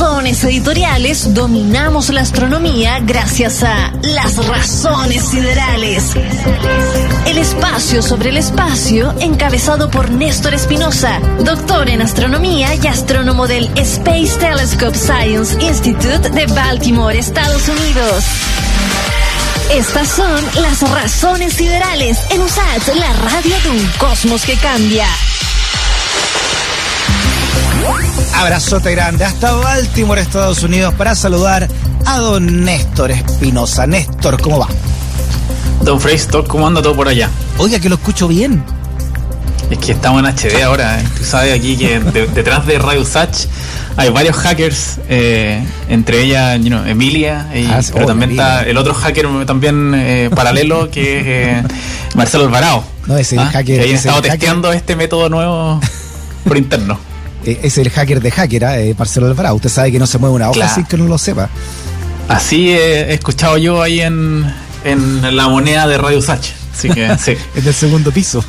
razones editoriales dominamos la astronomía gracias a las razones siderales. El espacio sobre el espacio, encabezado por Néstor Espinosa, doctor en astronomía y astrónomo del Space Telescope Science Institute de Baltimore, Estados Unidos. Estas son las razones siderales en USAT, la radio de un cosmos que cambia. Abrazote grande hasta Baltimore, Estados Unidos, para saludar a don Néstor Espinosa. Néstor, ¿cómo va? Don Freystock, ¿cómo anda todo por allá? Oiga, que lo escucho bien. Es que estamos en HD ahora. ¿eh? Tú sabes aquí que de- detrás de Radio Satch hay varios hackers, eh, entre ellas you know, Emilia, y- Ah, pero Oh, también Emilia. está el otro hacker también eh, paralelo que es Marcelo Alvarado. No, ese es el hacker- Que es estado hacker. testeando este método nuevo por interno. Eh, es el hacker de hacker, ¿ah? eh, Marcelo Alvarado. Usted sabe que no se mueve una hoja Claro. sin que no lo sepa. Así he escuchado yo ahí en, en la moneda de Radio Satch. Así que sí. Es del segundo piso.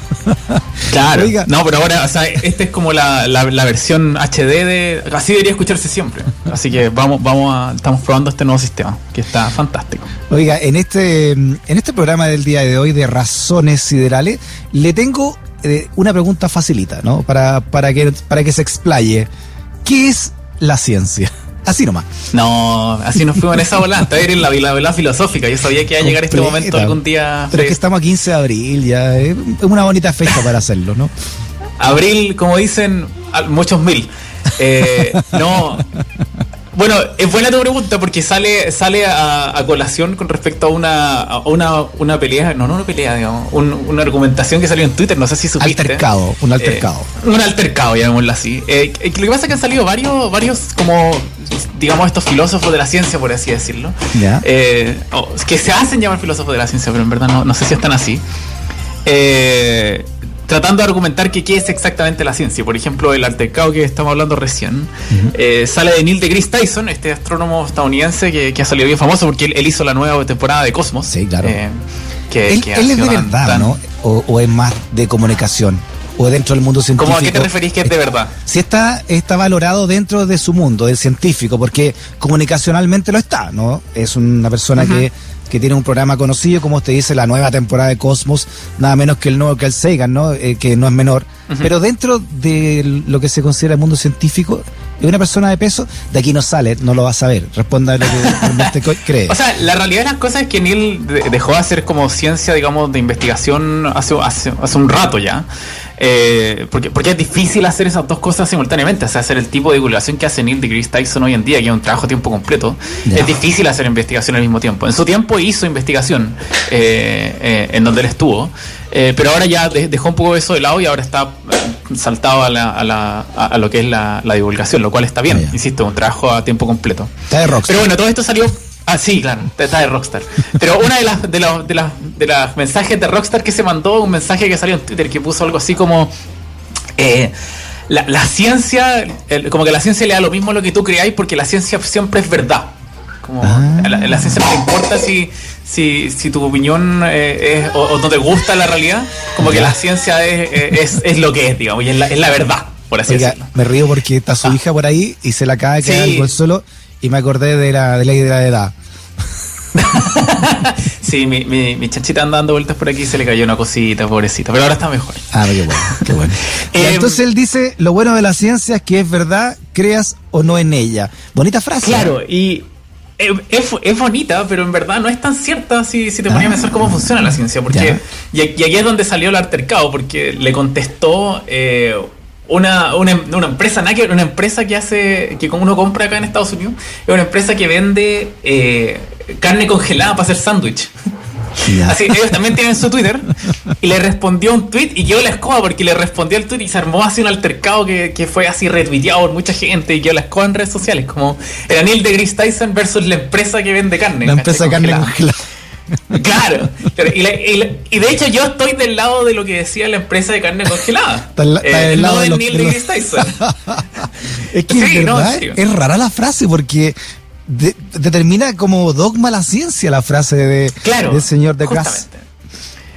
Claro. Oiga. No, pero ahora, o sea, esta es como la, la, la versión HD de. Así debería escucharse siempre. Así que vamos, vamos a. Estamos probando este nuevo sistema, que está fantástico. Oiga, en este, en este programa del día de hoy de Razones Siderales, le tengo eh, una pregunta facilita, ¿no? Para, para, que, para que se explaye. ¿Qué es la ciencia? Así nomás. No, así nos fuimos en esa bola. Está en la, la bola filosófica. Yo sabía que iba a llegar este momento algún día. Pero es que estamos a 15 de abril, ya. Es una bonita fecha para hacerlo, ¿no? Abril, como dicen, muchos mil. Eh, no. Bueno, es buena tu pregunta porque sale sale a, a colación con respecto a una a una, una pelea, no, no una pelea, digamos, un- una argumentación que salió en Twitter, no sé si supiste. Altercado, un altercado. Eh, un altercado, llamémoslo así. Eh, que- lo que pasa es que han salido varios, varios como, digamos, estos filósofos de la ciencia, por así decirlo, Ya. eh, que se hacen llamar filósofos de la ciencia, pero en verdad no, no sé si están así. Eh, tratando de argumentar que qué es exactamente la ciencia. Por ejemplo, el altercado que estamos hablando recién eh, sale de Neil deGrasse Tyson, este astrónomo estadounidense que, que ha salido bien famoso porque él, él hizo la nueva temporada de Cosmos. Sí, claro. eh, que, Él, que ha él es de verdad, tan- ¿no? O, o es más de comunicación. O dentro del mundo científico. ¿Cómo a qué te referís que es de verdad? Si está, está valorado dentro de su mundo, del científico, porque comunicacionalmente lo está, ¿no? Es una persona que, que tiene un programa conocido, como usted dice, la nueva temporada de Cosmos, nada menos que el nuevo que el Sagan, ¿no? Eh, que no es menor. Pero dentro de lo que se considera el mundo científico, es una persona de peso, de aquí no sale, no lo va a saber. Responda a lo que realmente cree. O sea, la realidad de las cosas es que Neil de- dejó de hacer como ciencia, digamos, de investigación hace, hace, hace un rato ya. Eh, porque, porque es difícil hacer esas dos cosas simultáneamente. O sea, hacer el tipo de divulgación que hace Neil deGrasse Tyson hoy en día, que es un trabajo a tiempo completo. Es difícil hacer investigación al mismo tiempo. En su tiempo hizo investigación eh, eh, en donde él estuvo. pero ahora ya de- dejó un poco eso de lado y ahora está saltado a, la, a, la- a- lo que es la, la divulgación, lo cual está bien. Ah, ya. Insisto, un trabajo a tiempo completo. Está de Rockstar. Pero bueno, todo esto salió. Ah, sí, claro, está de Rockstar. Pero una de las de los de las de las mensajes de Rockstar que se mandó, un mensaje que salió en Twitter que puso algo así como eh, la, la ciencia, el- como que la ciencia le da lo mismo a lo que tú creáis porque la ciencia siempre es verdad. Como Ah. la, ciencia no importa si, si, si tu opinión eh, es, o, o no te gusta la realidad, como que la ciencia es, es, es lo que es, digamos, y es la, es la verdad, por así Oiga, decirlo. me río porque está su hija por ahí y se la acaba de caer Sí. algo al suelo y me acordé de la de ley de la edad. Sí, mi, mi, mi chanchita anda dando vueltas por aquí y se le cayó una cosita, pobrecita. Pero ahora está mejor. Ah, qué bueno, qué bueno. Eh, entonces él dice, lo bueno de la ciencia es que es verdad, creas o no en ella. Bonita frase. Claro, y eh, es, es bonita, pero en verdad no es tan cierta si, si te ponías a pensar cómo funciona la ciencia. Porque, y, y aquí es donde salió el altercado, porque le contestó eh, una, una, una empresa, una empresa que hace, que como uno compra acá en Estados Unidos, es una empresa que vende eh, carne congelada para hacer sándwich. Ya. Así, ellos también tienen su Twitter y le respondió un tweet y quedó la escoba porque le respondió al tweet y se armó así un altercado que, que fue así retuiteado por mucha gente y quedó la escoba en redes sociales, como el anil de Chris Tyson versus la empresa que vende carne. La empresa de carne Congelada. Claro, y, la- y la- y de hecho yo estoy del lado de lo que decía la empresa de carne congelada. Está Eh, del lado no de Neil deGrasse Tyson. Es que Sí, no, es rara la frase porque de- determina como dogma la ciencia la frase de, Claro. del señor de Grasse. Justamente.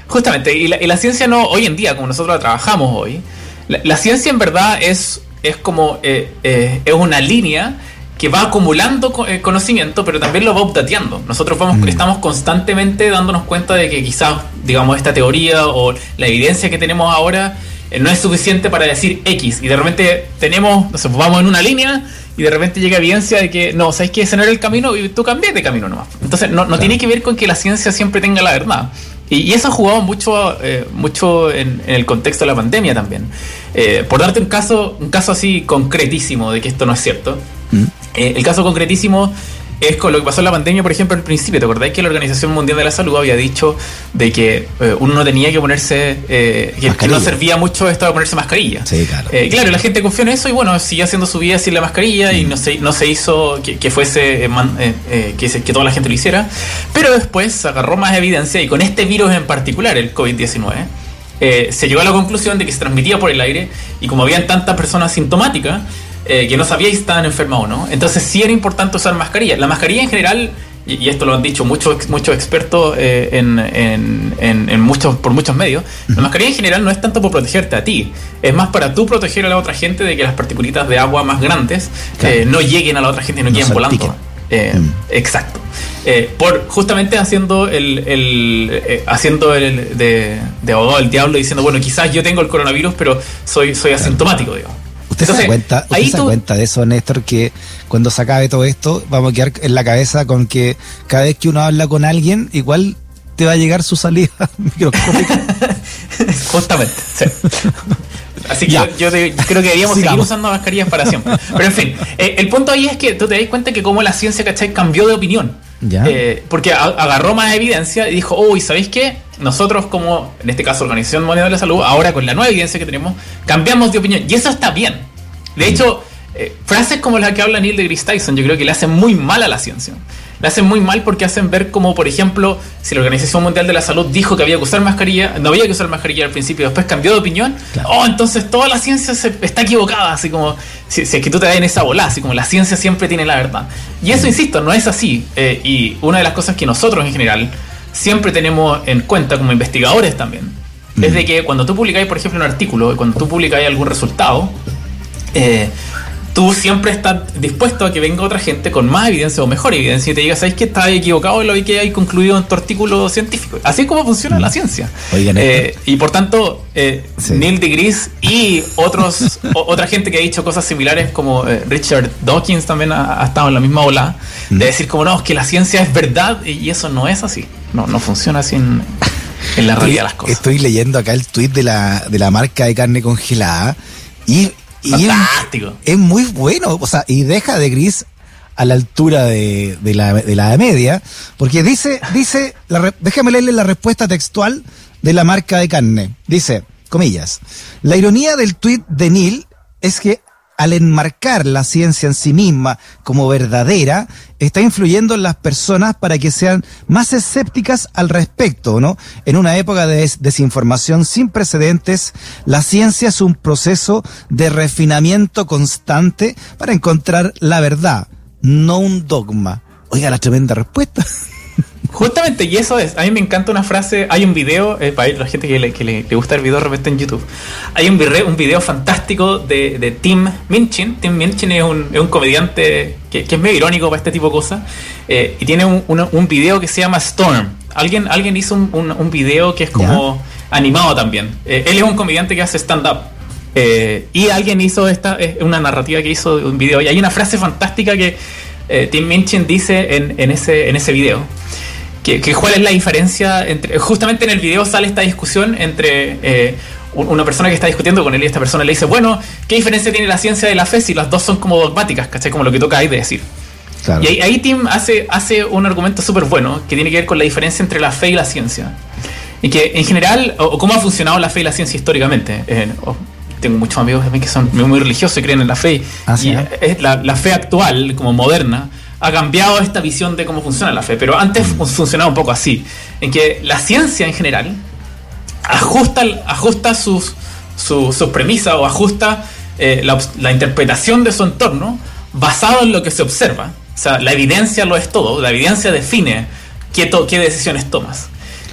Justamente, y la, y la ciencia no, hoy en día, como nosotros la trabajamos hoy, la, la ciencia en verdad es, es como, eh, eh, es una línea que va acumulando eh, conocimiento, pero también lo va updateando. Nosotros vamos, mm. estamos constantemente dándonos cuenta de que quizás, digamos, esta teoría o la evidencia que tenemos ahora eh, no es suficiente para decir X. Y de repente tenemos, no sé, vamos en una línea y de repente llega evidencia de que no, sabes que ese no era el camino y tú cambias de camino nomás. Entonces, no, no tiene que ver con que la ciencia siempre tenga la verdad. Y, eso ha jugado mucho, eh, mucho en, el contexto de la pandemia también. Eh, por darte un caso, un caso así concretísimo de que esto no es cierto. Mm. el caso concretísimo es con lo que pasó en la pandemia, por ejemplo, al principio. ¿Te acordáis que la Organización Mundial de la Salud había dicho de que eh, uno no tenía que ponerse, eh, que, no servía mucho esto de ponerse mascarilla? Sí, claro. Eh, claro, la gente confió en eso y bueno, siguió haciendo su vida sin la mascarilla y mm. no se, no se hizo que, fuese, que, que toda la gente lo hiciera. Pero después agarró más evidencia y con este virus en particular, el COVID-19. Se llegó a la conclusión de que se transmitía por el aire y como habían tantas personas sintomáticas, eh, que no sabíais si estaban enfermos o no. Entonces sí era importante usar mascarilla. La mascarilla en general, y, esto lo han dicho muchos muchos expertos eh, en, en, muchos, por muchos medios, la mascarilla en general no es tanto por protegerte a ti, es más para tú proteger a la otra gente de que las particulitas de agua más grandes eh, no lleguen a la otra gente y no, queden volando. Mm. Exacto. Por justamente haciendo el, el haciendo el de, de abogado del diablo diciendo bueno quizás yo tengo el coronavirus pero soy soy asintomático digamos ¿Usted se da cuenta, cuenta de eso, Néstor, que cuando se acabe todo esto, vamos a quedar en la cabeza con que cada vez que uno habla con alguien, igual te va a llegar su salida microscópica? Justamente, sí. Así que yo, creo que deberíamos seguir usando mascarillas para siempre. Pero en fin, eh, el punto ahí es que tú te das cuenta que como la ciencia, ¿cachai? Cambió de opinión. Eh, porque agarró más evidencia y dijo, uy, ¿sabéis qué? Nosotros como, en este caso, Organización Mundial de la Salud, ahora con la nueva evidencia que tenemos, cambiamos de opinión. Y eso está bien. De hecho, eh, frases como la que habla Neil deGrasse Tyson, yo creo que le hacen muy mal a la ciencia le hacen muy mal porque hacen ver como, por ejemplo, si la Organización Mundial de la Salud dijo que había que usar mascarilla, no había que usar mascarilla al principio, después cambió de opinión, oh, entonces toda la ciencia se, está equivocada, así como, si, es que tú te das en esa bola, así como la ciencia siempre tiene la verdad. Y eso, insisto, no es así. Eh, y una de las cosas que nosotros en general siempre tenemos en cuenta como investigadores también, es de que cuando tú publicáis, por ejemplo, un artículo, cuando tú publicáis algún resultado, eh, tú siempre estás dispuesto a que venga otra gente con más evidencia o mejor evidencia y te diga, ¿sabes que estás equivocado en lo que hay concluido en tu artículo científico? Así es como funciona la ciencia. Eh, y por tanto, eh, Neil deGrasse y otros, otra gente que ha dicho cosas similares como eh, Richard Dawkins también ha, estado en la misma ola, de decir como no, es que la ciencia es verdad y eso no es así. No, no funciona así en, la realidad de las cosas. Estoy leyendo acá el tweet de la, de la marca de carne congelada y Fantástico. Es, muy bueno, o sea, y deja de gris a la altura de, la, de la media, porque dice, dice, déjame leerle la respuesta textual de la marca de carne. Dice, comillas, la ironía del tuit de Neil es que al enmarcar la ciencia en sí misma como verdadera, está influyendo en las personas para que sean más escépticas al respecto, ¿no? En una época de desinformación sin precedentes, la ciencia es un proceso de refinamiento constante para encontrar la verdad, no un dogma. Oiga, la tremenda respuesta. Justamente, y eso es. A mí me encanta una frase. Hay un video, eh, para la gente que, le, gusta el video de repente en YouTube. Hay un video, un video fantástico de, Tim Minchin. Tim Minchin es un, es un comediante que, es medio irónico para este tipo de cosas. Eh, y tiene un, un, video que se llama Storm. Alguien, alguien hizo un, un, video que es como animado también. Eh, él es un comediante que hace stand-up. y alguien hizo esta, una narrativa que hizo un video. Y hay una frase fantástica que Tim Minchin dice en, en, ese, en ese video que, cuál es la diferencia entre. Justamente en el video sale esta discusión entre eh, una persona que está discutiendo con él y esta persona le dice, bueno, ¿qué diferencia tiene la ciencia de la fe si las dos son como dogmáticas, ¿cachai? Como lo que toca ahí de decir. Y ahí, Tim hace, hace un argumento súper bueno que tiene que ver con la diferencia entre la fe y la ciencia. Y que en general, o, cómo ha funcionado la fe y la ciencia históricamente. Eh, tengo muchos amigos también que son muy, religiosos y creen en la fe. Ah, y es la, la fe actual, como moderna, ha cambiado esta visión de cómo funciona la fe, pero antes mm. funcionaba un poco así, en que la ciencia en general ajusta, ajusta sus, sus, premisas o ajusta eh, la, interpretación de su entorno basado en lo que se observa. O sea, la evidencia lo es todo, la evidencia define qué, qué decisiones tomas.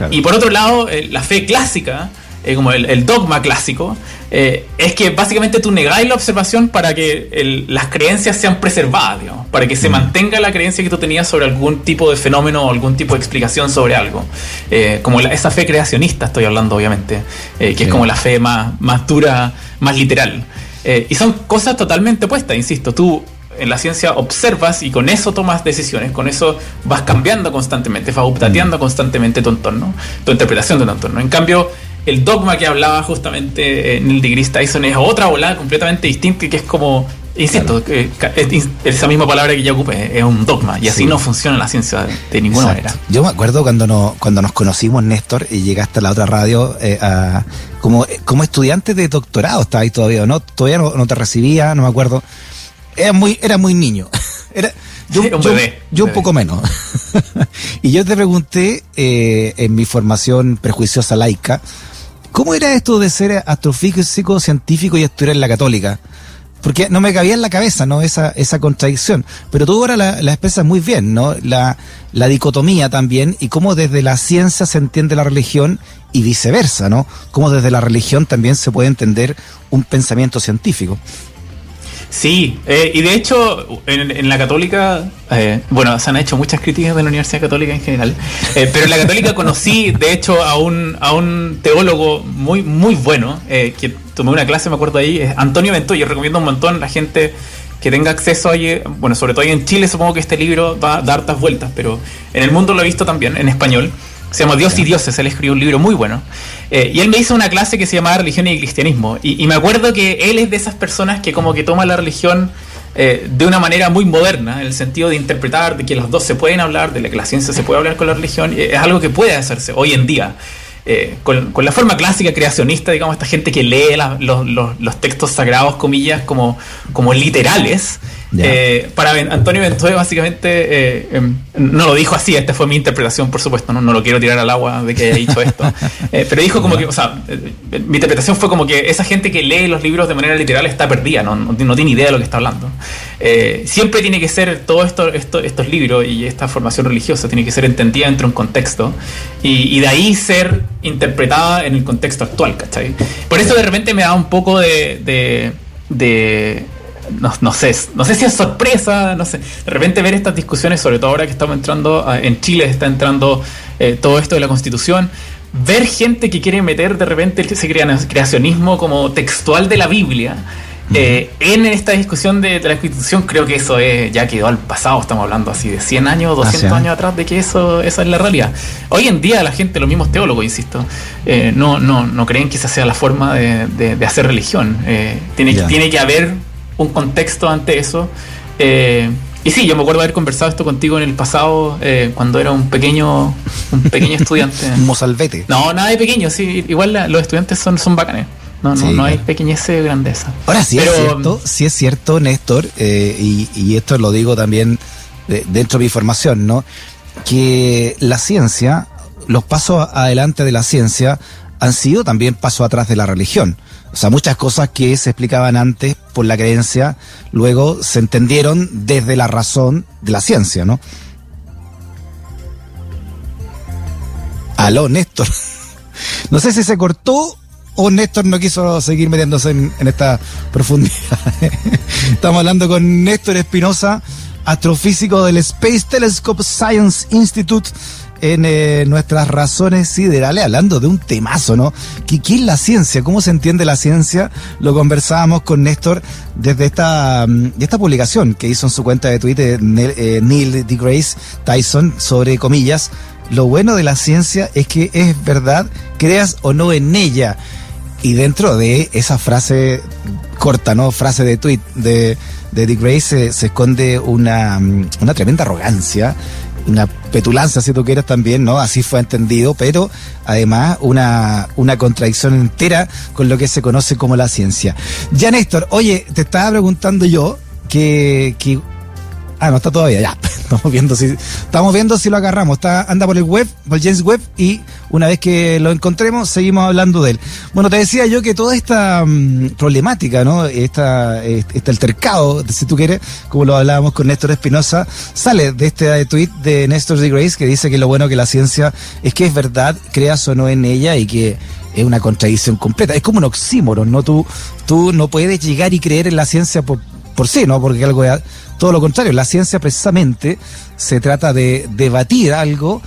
Y por otro lado, eh, la fe clásica eh, como el, dogma clásico, eh, es que básicamente tú negáis la observación para que las creencias sean preservadas, digamos, para que se mm. mantenga la creencia que tú tenías sobre algún tipo de fenómeno o algún tipo de explicación sobre algo. como esa fe creacionista estoy hablando, obviamente, que es como la fe más, más dura, más literal. y son cosas totalmente opuestas, insisto, tú en la ciencia observas y con eso tomas decisiones, con eso vas cambiando constantemente, vas updateando mm. constantemente tu entorno, tu interpretación de tu entorno. En cambio, el dogma que hablaba justamente en el deGrasse Tyson es otra volada completamente distinta y que es como, insisto, esa misma palabra que ya ocupé, es un dogma y así no funciona la ciencia de, ninguna manera. Yo me acuerdo cuando, no, cuando nos conocimos, Néstor, y llegaste a la otra radio eh, como, como estudiante de doctorado, estaba ahí todavía, ¿no? Todavía no, no te recibía, no me acuerdo era muy, era muy niño. Era, yo, un, yo, un poco menos. y yo te pregunté eh, en mi formación prejuiciosa laica, ¿cómo era esto de ser astrofísico, científico y estudiar en la católica? Porque no me cabía en la cabeza, ¿no? Esa, esa contradicción. Pero tú ahora la, la expresas muy bien, ¿no? La, la dicotomía también y cómo desde la ciencia se entiende la religión y viceversa, ¿no? Cómo desde la religión también se puede entender un pensamiento científico. Sí, eh, y de hecho, en, la Católica, eh, bueno, se han hecho muchas críticas de la Universidad Católica en general, eh, pero en la Católica conocí, de hecho, a un, a un teólogo muy, muy bueno, que tomé una clase, me acuerdo ahí, es Antonio Vento, yo recomiendo un montón a la gente que tenga acceso ahí, bueno, sobre todo ahí en Chile, supongo que este libro va a dar hartas vueltas, pero en el mundo lo he visto también, en español. Se llama Dios y Dioses, él escribió un libro muy bueno. Eh, y él me hizo una clase que se llamaba Religión y Cristianismo. Y, me acuerdo que él es de esas personas que como que toma la religión eh, de una manera muy moderna, en el sentido de interpretar, de que los dos se pueden hablar, de que la ciencia se puede hablar con la religión. Es algo que puede hacerse hoy en día. Eh, con, la forma clásica creacionista, digamos, esta gente que lee los, textos sagrados, comillas, como, como literales, eh, para Antonio Ventura básicamente eh, em, no lo dijo así, esta fue mi interpretación, por supuesto, no, no lo quiero tirar al agua de que haya dicho esto, eh, pero dijo como que, o sea, mi interpretación fue como que esa gente que lee los libros de manera literal está perdida, no, no, tiene idea de lo que está hablando. siempre tiene que ser todo esto, estos libros y esta formación religiosa tiene que ser entendida dentro de un contexto y, de ahí ser interpretada en el contexto actual, ¿cachai? Por eso de repente me da un poco de no, sé, no sé si es sorpresa, no sé. De repente ver estas discusiones, sobre todo ahora que estamos entrando, en Chile está entrando eh, todo esto de la constitución, ver gente que quiere meter de repente ese creacionismo como textual de la Biblia. Eh, en esta discusión de, la constitución creo que eso es, ya quedó al pasado, estamos hablando así de 100 años, 200 años atrás de que eso, eso es la realidad. Hoy en día la gente, los mismos teólogos, insisto, eh, no, no, no creen que esa sea la forma de, hacer religión. tiene, tiene que haber un contexto ante eso. Eh, y sí, yo me acuerdo haber conversado esto contigo en el pasado, eh, cuando era un pequeño un pequeño estudiante. un mozalbete. No, nada de pequeño, sí, igual los estudiantes son, son bacanes. No, no, no hay pequeñez de grandeza. Ahora sí es cierto, sí es cierto, Néstor, eh, y, y, esto lo digo también dentro de mi formación, ¿no? Que la ciencia, los pasos adelante de la ciencia han sido también pasos atrás de la religión. O sea, muchas cosas que se explicaban antes por la creencia, luego se entendieron desde la razón de la ciencia, ¿no? Aló, Néstor. No sé si se cortó o Néstor no quiso seguir metiéndose en, esta profundidad. Estamos hablando con Néstor Espinosa, astrofísico del Space Telescope Science Institute en eh, nuestras razones siderales, hablando de un temazo, ¿no? ¿Qué, ¿Qué, es la ciencia? ¿Cómo se entiende la ciencia? Lo conversábamos con Néstor desde esta, mm, esta publicación que hizo en su cuenta de Twitter Neil, eh, Neil deGrasse Tyson sobre comillas. Lo bueno de la ciencia es que es verdad, creas o no en ella. Y dentro de esa frase corta, ¿no? Frase de tweet de, de Dick se, se esconde una, mm, una tremenda arrogancia una petulancia, si tú quieres también, ¿no? Así fue entendido, pero además una, una contradicción entera con lo que se conoce como la ciencia. Ya, Néstor, oye, te estaba preguntando yo que, que Ah, no está todavía, ya. Estamos viendo si, estamos viendo si lo agarramos. Está, anda por el web, por James Webb, y una vez que lo encontremos, seguimos hablando de él. Bueno, te decía yo que toda esta mm, problemática, ¿no? Esta, este altercado, si tú quieres, como lo hablábamos con Néstor Espinosa, sale de este tweet de Néstor de Grace que dice que lo bueno que la ciencia es que es verdad, creas o no en ella, y que es una contradicción completa. Es como un oxímoron, ¿no? Tú, tú no puedes llegar y creer en la ciencia por, por sí, ¿no? Porque algo todo lo contrario, la ciencia precisamente se trata de debatir algo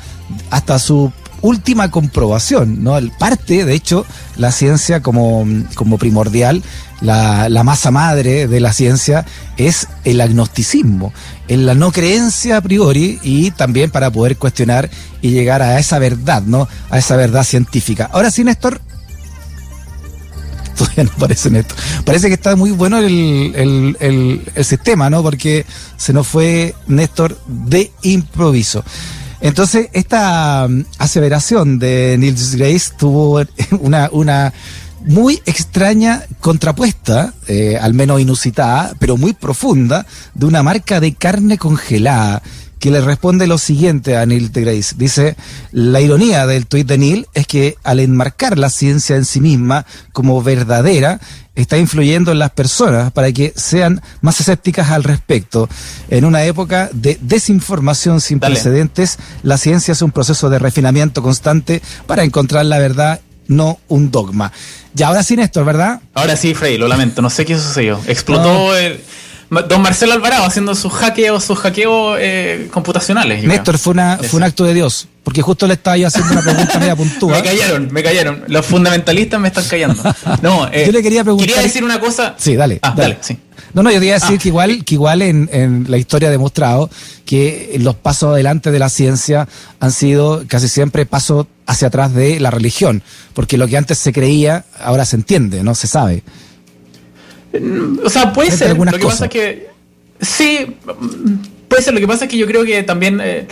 hasta su última comprobación, ¿no? Parte, de hecho, la ciencia como, como primordial, la, la, masa madre de la ciencia es el agnosticismo, en la no creencia a priori y también para poder cuestionar y llegar a esa verdad, ¿no? A esa verdad científica. Ahora sí, Néstor, todavía no parece Néstor. Parece que está muy bueno el, el, el, sistema, ¿no? Porque se nos fue Néstor de improviso. Entonces, esta mm, aseveración de Niels Grace tuvo una, una muy extraña contrapuesta, eh, al menos inusitada, pero muy profunda, de una marca de carne congelada que le responde lo siguiente a Neil Grace. Dice, la ironía del tuit de Neil es que al enmarcar la ciencia en sí misma como verdadera, está influyendo en las personas para que sean más escépticas al respecto. En una época de desinformación sin precedentes, la ciencia es un proceso de refinamiento constante para encontrar la verdad, no un dogma. Ya ahora sí, Néstor, ¿verdad? Ahora sí, Frey, lo lamento, no sé qué sucedió. Explotó el Don Marcelo Alvarado haciendo sus hackeos, sus hackeos eh, computacionales. Néstor, fue, una, fue un acto de Dios. Porque justo le estaba yo haciendo una pregunta media puntúa. me callaron, me callaron. Los fundamentalistas me están callando. No, eh, yo le quería preguntar. Quería decir una cosa. Sí, dale. Ah, dale, sí. No, no, yo quería decir ah. que igual, que igual en, en, la historia ha demostrado que los pasos adelante de la ciencia han sido casi siempre pasos hacia atrás de la religión. Porque lo que antes se creía, ahora se entiende, no se sabe. O sea, puede ser. Lo que pasa es que. Sí, puede ser. Lo que pasa es que yo creo que también, eh,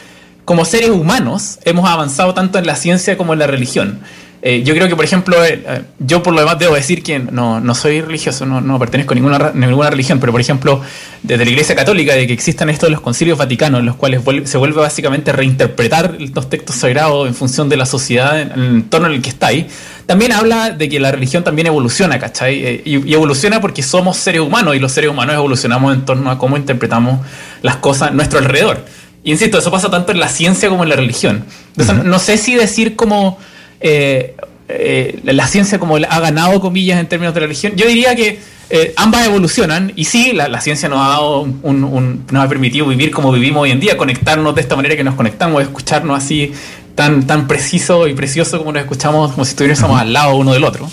como seres humanos, hemos avanzado tanto en la ciencia como en la religión. Eh, yo creo que, por ejemplo, eh, eh, yo por lo demás debo decir que no, no soy religioso, no, no pertenezco a ninguna, ninguna religión, pero por ejemplo, desde la Iglesia Católica, de que existan estos los concilios vaticanos, en los cuales se vuelve básicamente a reinterpretar los textos sagrados en función de la sociedad, en el entorno en el que está ahí, también habla de que la religión también evoluciona, ¿cachai? Y, y, evoluciona porque somos seres humanos y los seres humanos evolucionamos en torno a cómo interpretamos las cosas a nuestro alrededor. Y insisto, eso pasa tanto en la ciencia como en la religión. Entonces, no sé si decir como eh, eh, la ciencia como ha ganado comillas en términos de la religión. Yo diría que eh, ambas evolucionan y sí, la, ciencia nos ha dado un, nos ha permitido vivir como vivimos hoy en día, conectarnos de esta manera que nos conectamos, escucharnos así tan, tan preciso y precioso como nos escuchamos, como si estuviésemos al lado uno del otro.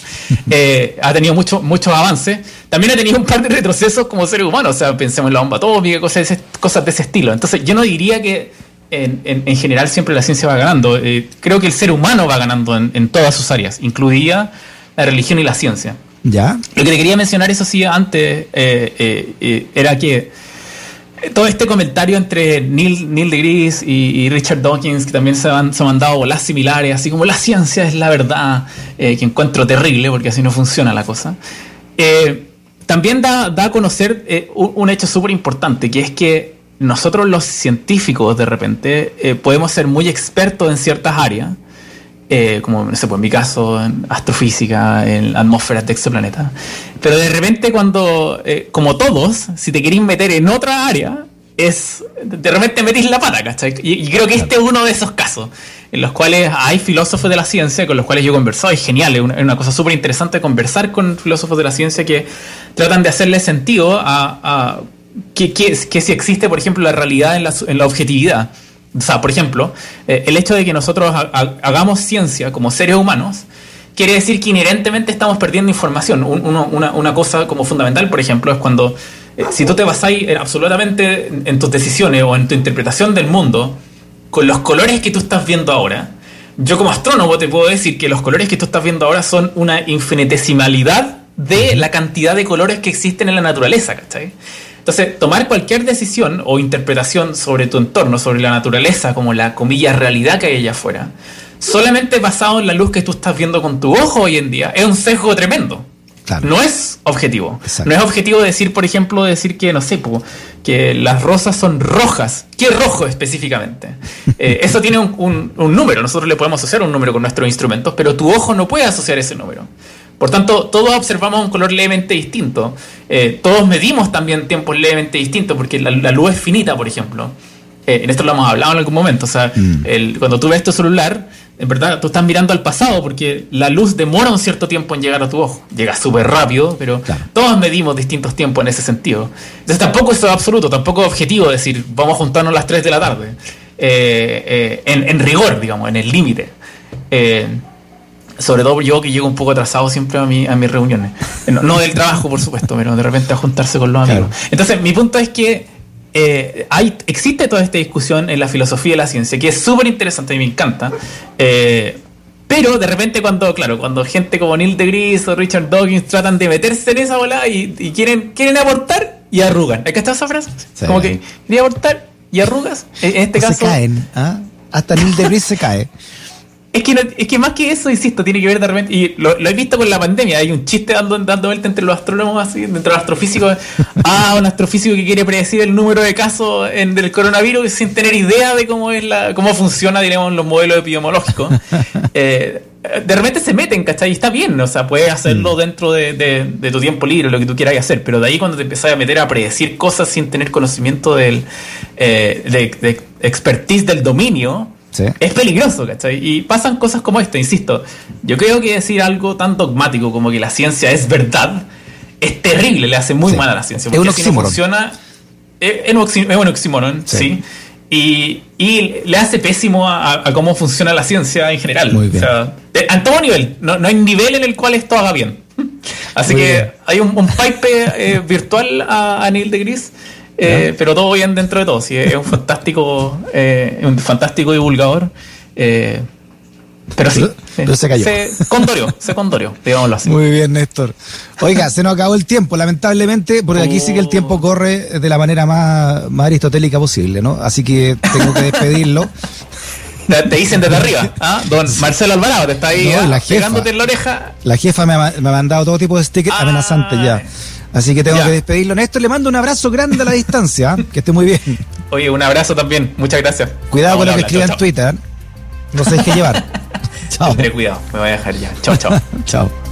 ha tenido mucho, muchos avances. También ha tenido un par de retrocesos como seres humanos, o sea, pensemos en la bomba atómica, cosas cosas de ese estilo. Entonces, yo no diría que en, en, general siempre la ciencia va ganando. Eh, creo que el ser humano va ganando en, en, todas sus áreas, incluida la religión y la ciencia. ¿Ya? Lo que le quería mencionar, eso sí, antes, eh, eh, era que todo este comentario entre Neil, Neil deGrasse y, y, Richard Dawkins, que también se han, se han dado bolas similares, así como la ciencia es la verdad, que encuentro terrible porque así no funciona la cosa. también da, da, a conocer un, un hecho súper importante, que es que nosotros los científicos de repente eh, podemos ser muy expertos en ciertas áreas, eh, como no sé, pues en mi caso, en astrofísica, en atmósferas de exoplaneta. Pero de repente cuando, eh, como todos, si te queréis meter en otra área, es de repente metís la pata, ¿cachai? Y, creo que este es uno de esos casos en los cuales hay filósofos de la ciencia con los cuales yo he conversado, es genial, es una, cosa súper interesante conversar con filósofos de la ciencia que tratan de hacerle sentido a que, que, si existe, por ejemplo, la realidad en la, en la objetividad. O sea, por ejemplo, eh, el hecho de que nosotros hagamos ciencia como seres humanos quiere decir que inherentemente estamos perdiendo información. una, una, cosa como fundamental, por ejemplo, es cuando eh, si tú te basáis absolutamente en, tus decisiones o en tu interpretación del mundo con los colores que tú estás viendo ahora, yo como astrónomo te puedo decir que los colores que tú estás viendo ahora son una infinitesimalidad de la cantidad de colores que existen en la naturaleza, ¿cachai? Entonces, tomar cualquier decisión o interpretación sobre tu entorno, sobre la naturaleza, como la comilla realidad que hay allá afuera, solamente basado en la luz que tú estás viendo con tu ojo hoy en día, es un sesgo tremendo. No es objetivo. No es objetivo decir, por ejemplo, decir que, no sé, que las rosas son rojas. ¿Qué rojo específicamente? Eh, eso tiene un, un, número. Nosotros le podemos asociar un número con nuestros instrumentos, pero tu ojo no puede asociar ese número. Por tanto, todos observamos un color levemente distinto. Eh, todos medimos también tiempos levemente distintos, porque la, luz es finita, por ejemplo. Eh, en esto lo hemos hablado en algún momento. O sea, mm. cuando tú ves tu celular, en verdad tú estás mirando al pasado porque la luz demora un cierto tiempo en llegar a tu ojo. Llega súper rápido, pero Claro. todos medimos distintos tiempos en ese sentido. Entonces tampoco eso es absoluto, tampoco es objetivo decir vamos a juntarnos a las 3 de la tarde. Eh, eh, en, en rigor, digamos, en el límite. Eh, sobre todo yo que llego un poco atrasado siempre a, mi, a mis reuniones. Eh, No, no del trabajo, por supuesto, pero de repente a juntarse con los Claro. amigos. Entonces, mi punto es que eh, hay, existe toda esta discusión en la filosofía de la ciencia, que es súper interesante y me encanta. Eh, pero de repente cuando, claro, cuando gente como Neil deGrasse o Richard Dawkins tratan de meterse en esa bola y, y quieren, quieren aportar y arrugan. ¿Has cachado esa frase? Sí. Como que quería aportar y arrugas. En este caso... se caen, ¿ah? Hasta Neil deGrasse se cae. Es que, no- es que más que eso, insisto, tiene que ver de repente, y lo, lo he visto con la pandemia, hay un chiste dando, dando vuelta entre los astrónomos, así, entre los astrofísicos, ah, un astrofísico que quiere predecir el número de casos en, del coronavirus sin tener idea de cómo es la, cómo funciona, diremos, los modelos epidemiológicos. Eh, de repente se meten, ¿cachai? Y está bien, o sea, puedes hacerlo dentro de, de- de tu tiempo libre, lo que tú quieras hacer, pero de ahí cuando te empezás a meter a predecir cosas sin tener conocimiento del, eh, de, de expertise del dominio, Sí. es peligroso, ¿cachai? Y pasan cosas como esta, insisto. Yo creo que decir algo tan dogmático como que la ciencia es verdad es terrible, le hace muy Sí. mal a la ciencia. Es Porque un así no funciona. Es, es un es un oxímoron, Sí. sí. Y, y le hace pésimo a, a cómo funciona la ciencia en general. Muy bien. O sea, de- a todo nivel. No, no hay nivel en el cual esto haga bien. Así Muy que bien. hay un, un pipe eh, virtual a, a Neil deGrasse. Eh, pero todo bien dentro de todo. Sí, es un fantástico, eh, un fantástico divulgador. eh, pero sí, Pero- se cayó. Se condoreó, se condoreó, digámoslo así. Muy bien, Néstor. Oiga, se nos acabó el tiempo, lamentablemente, porque aquí sí que el tiempo corre de la manera más, más aristotélica posible, ¿no? Así que tengo que despedirlo. Te, te dicen desde arriba, ¿ah? Don Marcelo Alvarado, te está ahí No, ah, la jefa. pegándote en la oreja. La jefa me ha, me ha mandado todo tipo de stickers Ah. amenazantes ya. Así que tengo Ya. que despedirlo. Néstor, le mando un abrazo grande a la distancia. ¿eh? Que esté muy bien. Oye, un abrazo también, muchas gracias. Cuidado con lo que Vamos a escriba en Twitter. No sé qué llevar. Chao. Tendré cuidado, me voy a dejar ya. Chao, chao. Chao.